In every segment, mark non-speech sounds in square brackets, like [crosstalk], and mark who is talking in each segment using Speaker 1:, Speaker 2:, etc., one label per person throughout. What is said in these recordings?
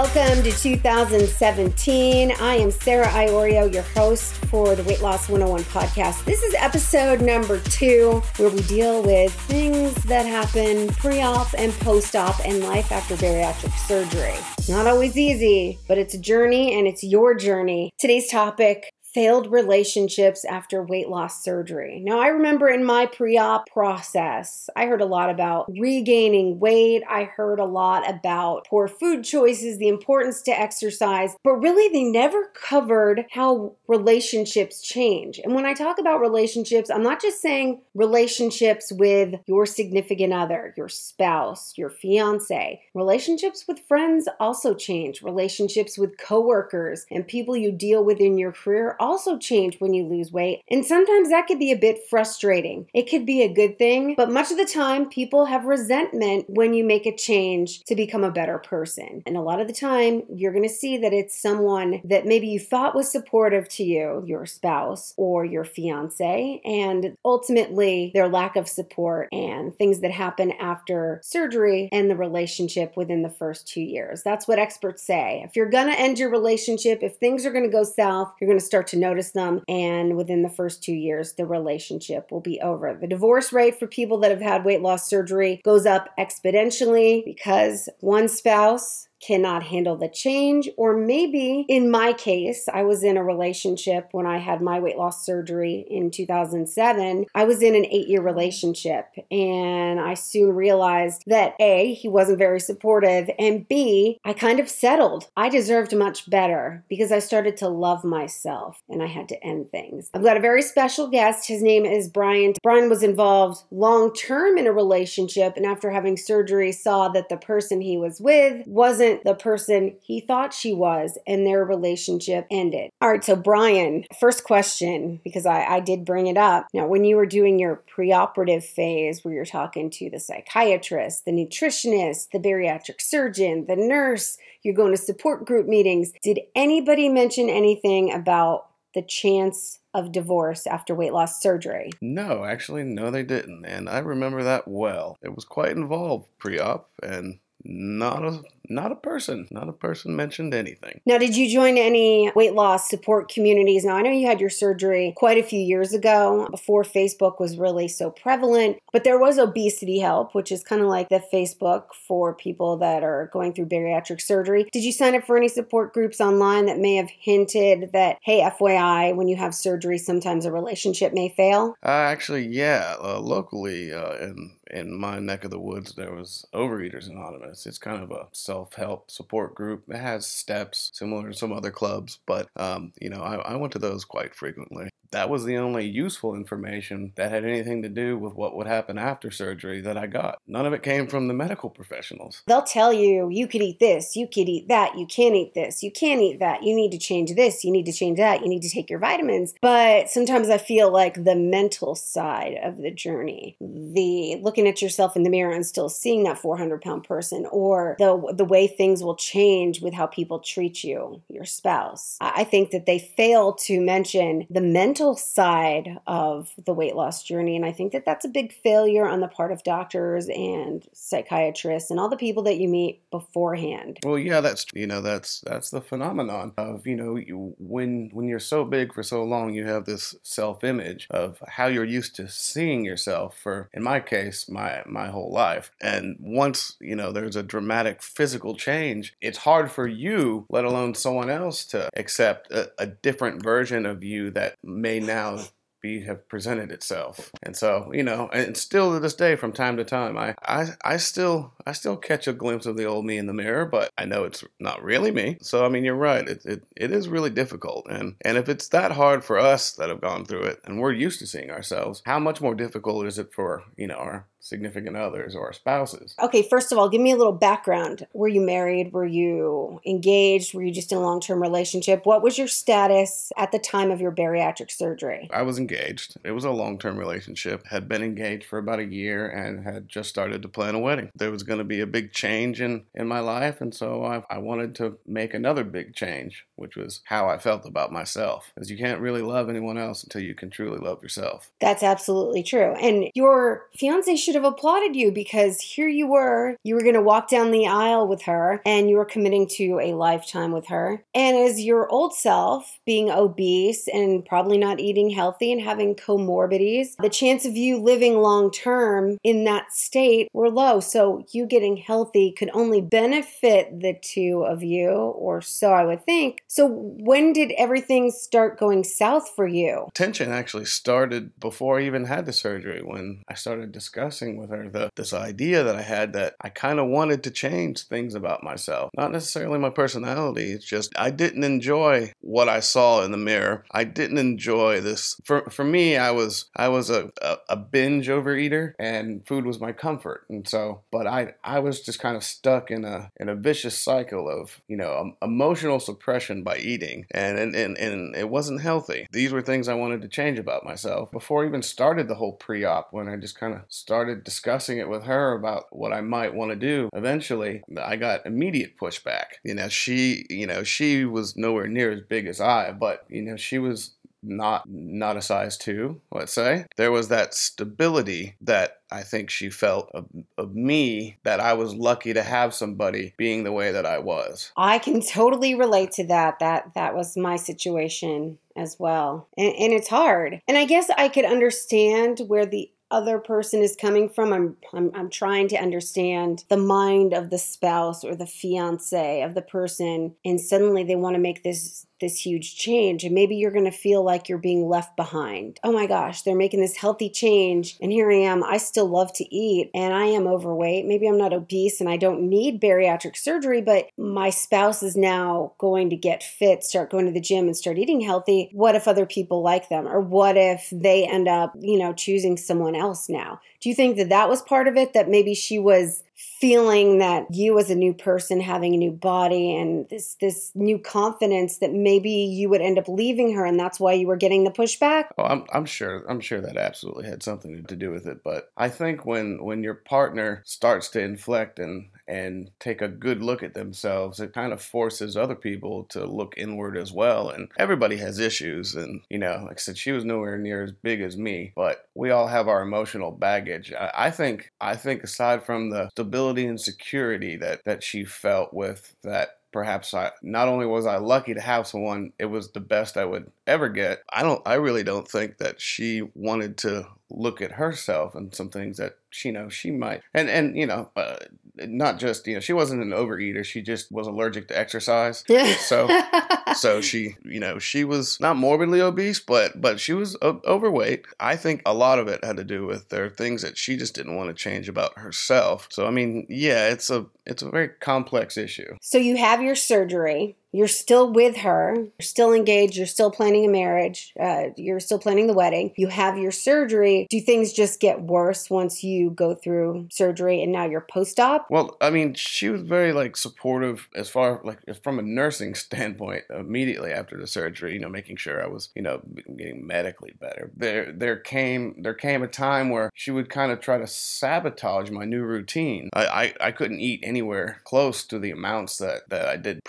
Speaker 1: Welcome to 2017. I am Sarah Iorio, your host for the Weight Loss 101 podcast. This is episode number two, where we deal with things that happen pre op and post op and life after bariatric surgery. Not always easy, but it's a journey and it's your journey. Today's topic failed relationships after weight loss surgery. Now, I remember in my pre op process, I heard a lot about regaining weight. I heard a lot about poor food choices, the importance to exercise, but really they never covered how relationships change. And when I talk about relationships, I'm not just saying relationships with your significant other, your spouse, your fiance. Relationships with friends also change. Relationships with coworkers and people you deal with in your career also change when you lose weight. And sometimes that could be a bit frustrating. It could be a good thing, but much of the time, people have resentment when you make a change to become a better person. And a lot of the time, you're going to see that it's someone that maybe you thought was supportive to you, your spouse or your fiance, and ultimately their lack of support and things that happen after surgery and the relationship within the first two years. That's what experts say. If you're going to end your relationship, if things are going to go south, you're going to start to notice them. And within the first two years, the relationship will be over. The divorce rate for people that have had weight loss surgery goes up exponentially because one spouse cannot handle the change. Or maybe in my case, I was in a relationship when I had my weight loss surgery in 2007. I was in an eight year relationship and I soon realized that A, he wasn't very supportive, and B, I kind of settled. I deserved much better because I started to love myself and I had to end things. I've got a very special guest. His name is Bryan. Bryan was involved long term in a relationship and after having surgery, saw that the person he was with wasn't wasn't the person he thought she was, and their relationship ended. All right, so Bryan, first question, because I, I did bring it up. Now, when you were doing your preoperative phase, where you're talking to the psychiatrist, the nutritionist, the bariatric surgeon, the nurse, you're going to support group meetings, did anybody mention anything about the chance of divorce after weight loss surgery?
Speaker 2: No, actually, no, they didn't. And I remember that well. It was quite involved pre op, and not a not a person not a person mentioned anything.
Speaker 1: Now did you join any weight loss support communities? Now i know you had your surgery quite a few years ago before facebook was really so prevalent but there was obesity help which is kind of like the facebook for people that are going through bariatric surgery. Did you sign up for any support groups online that may have hinted that hey fyi when you have surgery sometimes a relationship may fail?
Speaker 2: Uh, actually yeah uh, locally uh, in in my neck of the woods, there was Overeaters Anonymous. It's kind of a self help support group. It has steps similar to some other clubs, but um, you know, I, I went to those quite frequently that was the only useful information that had anything to do with what would happen after surgery that I got. None of it came from the medical professionals.
Speaker 1: They'll tell you, you could eat this, you could eat that, you can't eat this, you can't eat that, you need to change this, you need to change that, you need to take your vitamins. But sometimes I feel like the mental side of the journey, the looking at yourself in the mirror and still seeing that 400 pound person, or the, the way things will change with how people treat you, your spouse. I think that they fail to mention the mental mental side of the weight loss journey. And I think that that's a big failure on the part of doctors and psychiatrists and all the people that you meet beforehand.
Speaker 2: Well, yeah, that's you know that's that's the phenomenon of you know you, when when you're so big for so long, you have this self image of how you're used to seeing yourself for in my case my my whole life. And once you know there's a dramatic physical change, it's hard for you, let alone someone else, to accept a, a different version of you that may may now be have presented itself. And so, you know, and still to this day from time to time I, I I still I still catch a glimpse of the old me in the mirror, but I know it's not really me. So I mean you're right. It it, it is really difficult. And and if it's that hard for us that have gone through it and we're used to seeing ourselves, how much more difficult is it for, you know, our significant others or spouses.
Speaker 1: Okay, first of all, give me a little background. Were you married? Were you engaged? Were you just in a long term relationship? What was your status at the time of your bariatric surgery?
Speaker 2: I was engaged. It was a long term relationship, had been engaged for about a year and had just started to plan a wedding. There was going to be a big change in, in my life, and so I, I wanted to make another big change, which was how I felt about myself. Because you can't really love anyone else until you can truly love yourself.
Speaker 1: That's absolutely true. And your fiance should have applauded you because here you were, you were going to walk down the aisle with her and you were committing to a lifetime with her. And as your old self, being obese and probably not eating healthy and having comorbidities, the chance of you living long term in that state were low. So you getting healthy could only benefit the two of you, or so I would think. So when did everything start going south for you?
Speaker 2: Tension actually started before I even had the surgery when I started discussing with her the, this idea that I had that I kind of wanted to change things about myself. Not necessarily my personality, it's just I didn't enjoy what I saw in the mirror. I didn't enjoy this. For, for me, I was I was a, a, a binge overeater and food was my comfort. And so, but I I was just kind of stuck in a in a vicious cycle of, you know, emotional suppression by eating and and, and, and it wasn't healthy. These were things I wanted to change about myself before I even started the whole pre-op when I just kind of started discussing it with her about what I might want to do. Eventually, I got immediate pushback. You know, she, you know, she was nowhere near as big as I, but you know, she was not not a size two, let's say. There was that stability that I think she felt of, of me that I was lucky to have somebody being the way that I was.
Speaker 1: I can totally relate to that. That that was my situation as well. And, and it's hard. And I guess I could understand where the other person is coming from. I'm, I'm I'm trying to understand the mind of the spouse or the fiance of the person and suddenly they want to make this this huge change and maybe you're going to feel like you're being left behind. Oh my gosh, they're making this healthy change and here I am. I still love to eat and I am overweight. Maybe I'm not obese and I don't need bariatric surgery, but my spouse is now going to get fit, start going to the gym and start eating healthy. What if other people like them or what if they end up, you know, choosing someone else now? Do you think that that was part of it that maybe she was feeling that you as a new person having a new body and this this new confidence that maybe you would end up leaving her and that's why you were getting the pushback?
Speaker 2: Oh i'm, I'm sure i'm sure that absolutely had something to do with it but i think when when your partner starts to inflect and and take a good look at themselves, it kind of forces other people to look inward as well. And everybody has issues. And, you know, like I said, she was nowhere near as big as me, but we all have our emotional baggage. I, I think, I think aside from the stability and security that, that she felt with that perhaps I not only was I lucky to have someone, it was the best I would ever get. I don't I really don't think that she wanted to look at herself and some things that she knows she might and and you know uh, not just you know she wasn't an overeater she just was allergic to exercise. Yeah. So [laughs] so she you know she was not morbidly obese but but she was o- overweight. I think a lot of it had to do with there are things that she just didn't want to change about herself. So i mean yeah it's a it's a very complex issue.
Speaker 1: So you have your surgery you're still with her, you're still engaged, you're still planning a marriage, uh, you're still planning the wedding, you have your surgery. Do things just get worse once you go through surgery and now you're post op?
Speaker 2: Well, I mean, she was very like supportive as far like from a nursing [laughs] standpoint immediately after the surgery, you know, making sure I was, you know, getting medically better. There there came there came a time where she would kind of try to sabotage my new routine. I, I, I couldn't eat anywhere close to the amounts that, that I did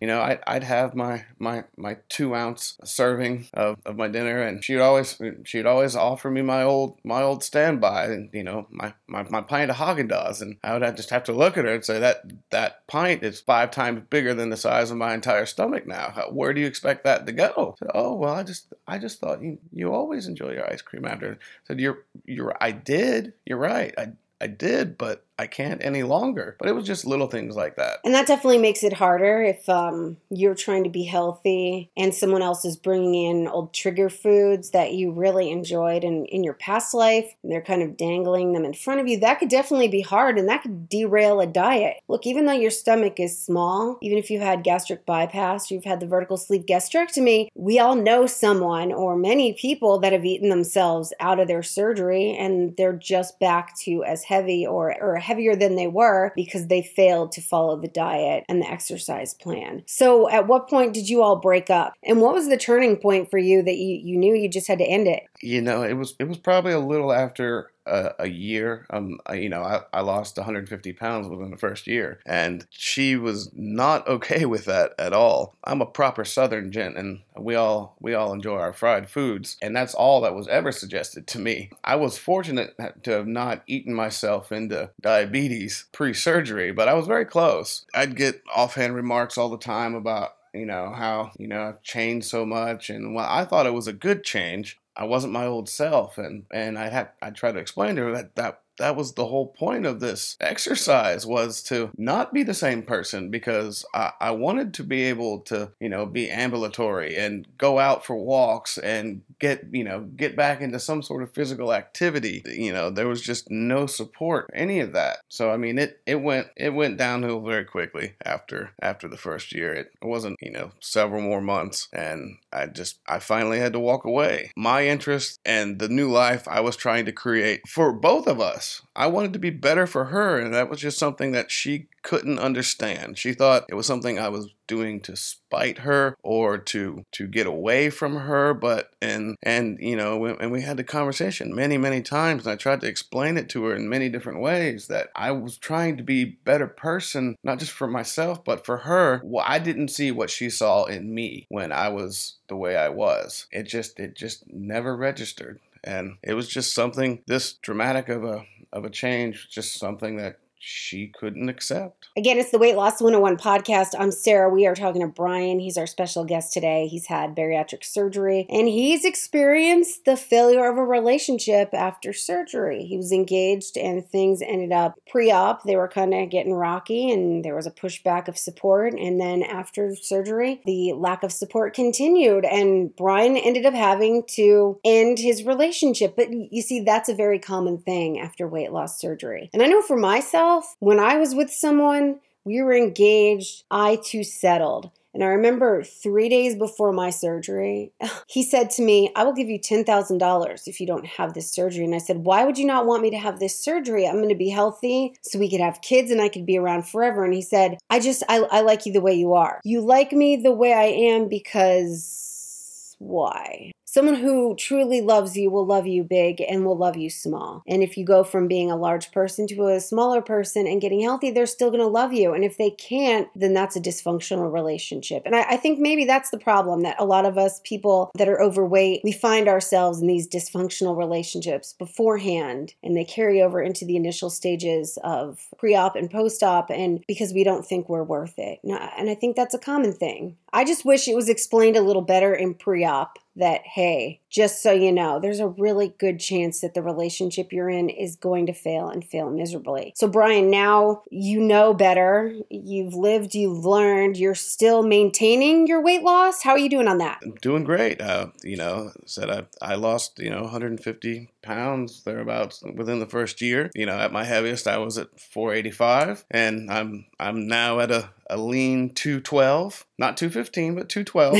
Speaker 2: you know, I, I'd have my my my two ounce serving of, of my dinner, and she'd always she'd always offer me my old my old standby, and you know, my my, my pint of Haagen Dazs, and I would just have to look at her and say that that pint is five times bigger than the size of my entire stomach now. How, where do you expect that to go? Said, oh well, I just I just thought you you always enjoy your ice cream after. I said you're you're I did. You're right. I I did, but I can't any longer. But it was just little things like that.
Speaker 1: And that definitely makes it harder if um, you're trying to be healthy and someone else is bringing in old trigger foods that you really enjoyed in, in your past life. And they're kind of dangling them in front of you. That could definitely be hard and that could derail a diet. Look, even though your stomach is small, even if you've had gastric bypass, you've had the vertical sleeve gastrectomy, we all know someone or many people that have eaten themselves out of their surgery and they're just back to as heavy or, or heavier than they were because they failed to follow the diet and the exercise plan. So, at what point did you all break up? And what was the turning point for you that you, you knew you just had to end it?
Speaker 2: You know, it was it was probably a little after a, a year. Um, I, you know, I, I lost 150 pounds within the first year, and she was not [laughs] okay with that at all. I'm a proper Southern gent, and we all we all enjoy our fried foods, and that's all that was ever suggested to me. I was fortunate to have not eaten myself into diabetes pre-surgery, but I was very close. I'd get offhand remarks all the time about you know how you know I've changed so much, and well, I thought it was a good change. I wasn't my old self, and and I had I tried to explain to her that that that was the whole point of this exercise was to not be the same person because I, I, wanted to be able to you know be ambulatory and go out for walks and get you know get back into some sort of physical activity. You know there was just no support any of that. So i mean it it went it went downhill very quickly after after the first year. It wasn't you know several more months and i just i finally had to walk away. My interest and the new life i was trying to create for both of us I wanted to be better for her, and that was just something that she couldn't understand. She thought it was something I was doing to spite her or to to get away from her. But and and you know, and we had the conversation many many times, and I tried to explain it to her in many different ways that I was trying to be better person, not just for myself but for her. Well, I didn't see what she saw in me when I was the way I was. It just it just never registered and it was just something this dramatic of a of a change, just something that she couldn't accept.
Speaker 1: Again, it's the Weight Loss 101 podcast. I'm Sarah. We are talking to Bryan. He's our special guest today. He's had bariatric surgery and he's experienced the failure of a relationship after surgery. He was engaged and things ended up pre op. They were kind of getting rocky and there was a pushback of support. And then after surgery, the lack of support continued and Bryan ended up having to end his relationship. But you see, that's a very common thing after weight loss surgery. And I know for myself, myself, when I was with someone, we were engaged, I too settled. And I remember three days before my surgery, [laughs] he said to me, I will give you $10,000 if you don't have this surgery. And I said, Why would you not want me to have this surgery? I'm going to be healthy so we could have kids and I could be around forever. And he said, I just, I, I like you the way you are. You like me the way I am because why? Someone who truly loves you will love you big and will love you small. And if you go from being a large person to a smaller person and getting healthy, they're still going to love you. And if they can't, then that's a dysfunctional relationship. And I, I think maybe that's the problem that a lot of us people that are overweight, we find ourselves in these dysfunctional relationships beforehand and they carry over into the initial stages of pre op and post op. And because we don't think we're worth it. And I think that's a common thing. I just wish it was explained a little better in pre op that, hey, just so you know, there's a really good chance that the relationship you're in is going to fail and fail miserably. So, Bryan, now you know better. You've lived, you've learned, you're still maintaining your weight loss. How are you doing on that?
Speaker 2: I'm doing great. Uh, you know, said I, I lost, you know, 150 pounds thereabouts within the first year. You know, at my heaviest, I was at 485, and I'm I'm now at a, a lean 212, not 215, but 212.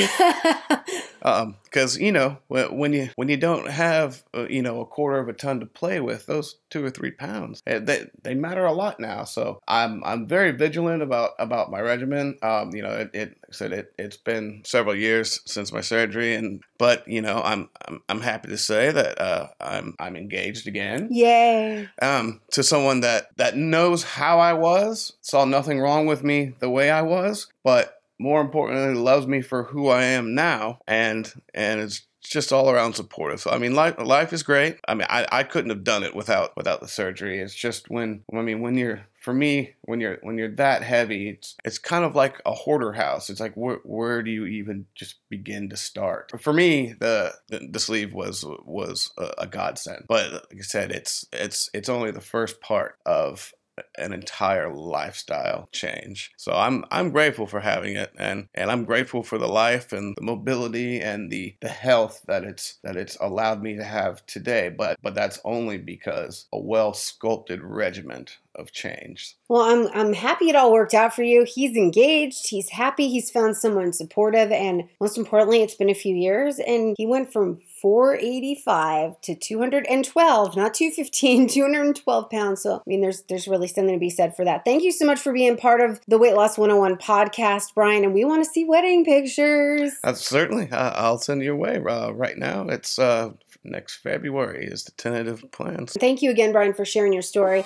Speaker 2: [laughs] because um, you know when you when you don't have uh, you know a quarter of a ton to play with, those two or three pounds eh, they, they matter a lot now. So I'm I'm very vigilant about about my regimen. Um, you know, it, it said it it's been several years since my surgery, and but you know I'm I'm, I'm happy to say that uh, I'm I'm engaged again.
Speaker 1: Yay!
Speaker 2: Um, to someone that that knows how I was, saw nothing wrong with me the way I was, but more importantly, loves me for who I am now, and and it's just all around supportive. So I mean, life life is great. I mean, I, I couldn't have done it without without the surgery. It's just when I mean when you're for me when you're when you're that heavy, it's it's kind of like a hoarder house. It's like where where do you even just begin to start? For me, the the, the sleeve was was a, a godsend. But like I said, it's it's it's only the first part of an entire lifestyle change. So I'm I'm grateful for having it and and I'm grateful for the life and the mobility and the the health that it's that it's allowed me to have today. But but that's only because a well sculpted regiment of change.
Speaker 1: Well, I'm I'm happy it all worked out for you. He's engaged, he's happy, he's found someone supportive and most importantly it's been a few years and he went from 485 to 212, not 215, [laughs] 212 pounds. So, I mean, there's there's really something to be said for that. Thank you so much for being part of the Weight Loss 101 podcast, Bryan. And we want to see wedding pictures.
Speaker 2: Uh, certainly, I'll send you away. Uh, right now, it's uh, next February is the tentative plans.
Speaker 1: Thank you again, Bryan, for sharing your story.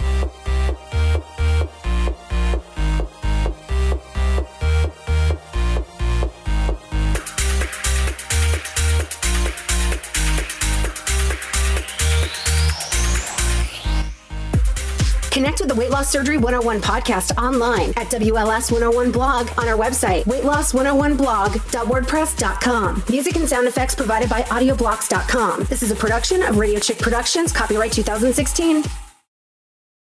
Speaker 1: Connect with the Weight Loss Surgery 101 podcast online at WLS 101 blog on our website, weightloss101blog.wordpress.com. Music and sound effects provided by audioblocks.com. This is a production of Radio Chick Productions, copyright 2016.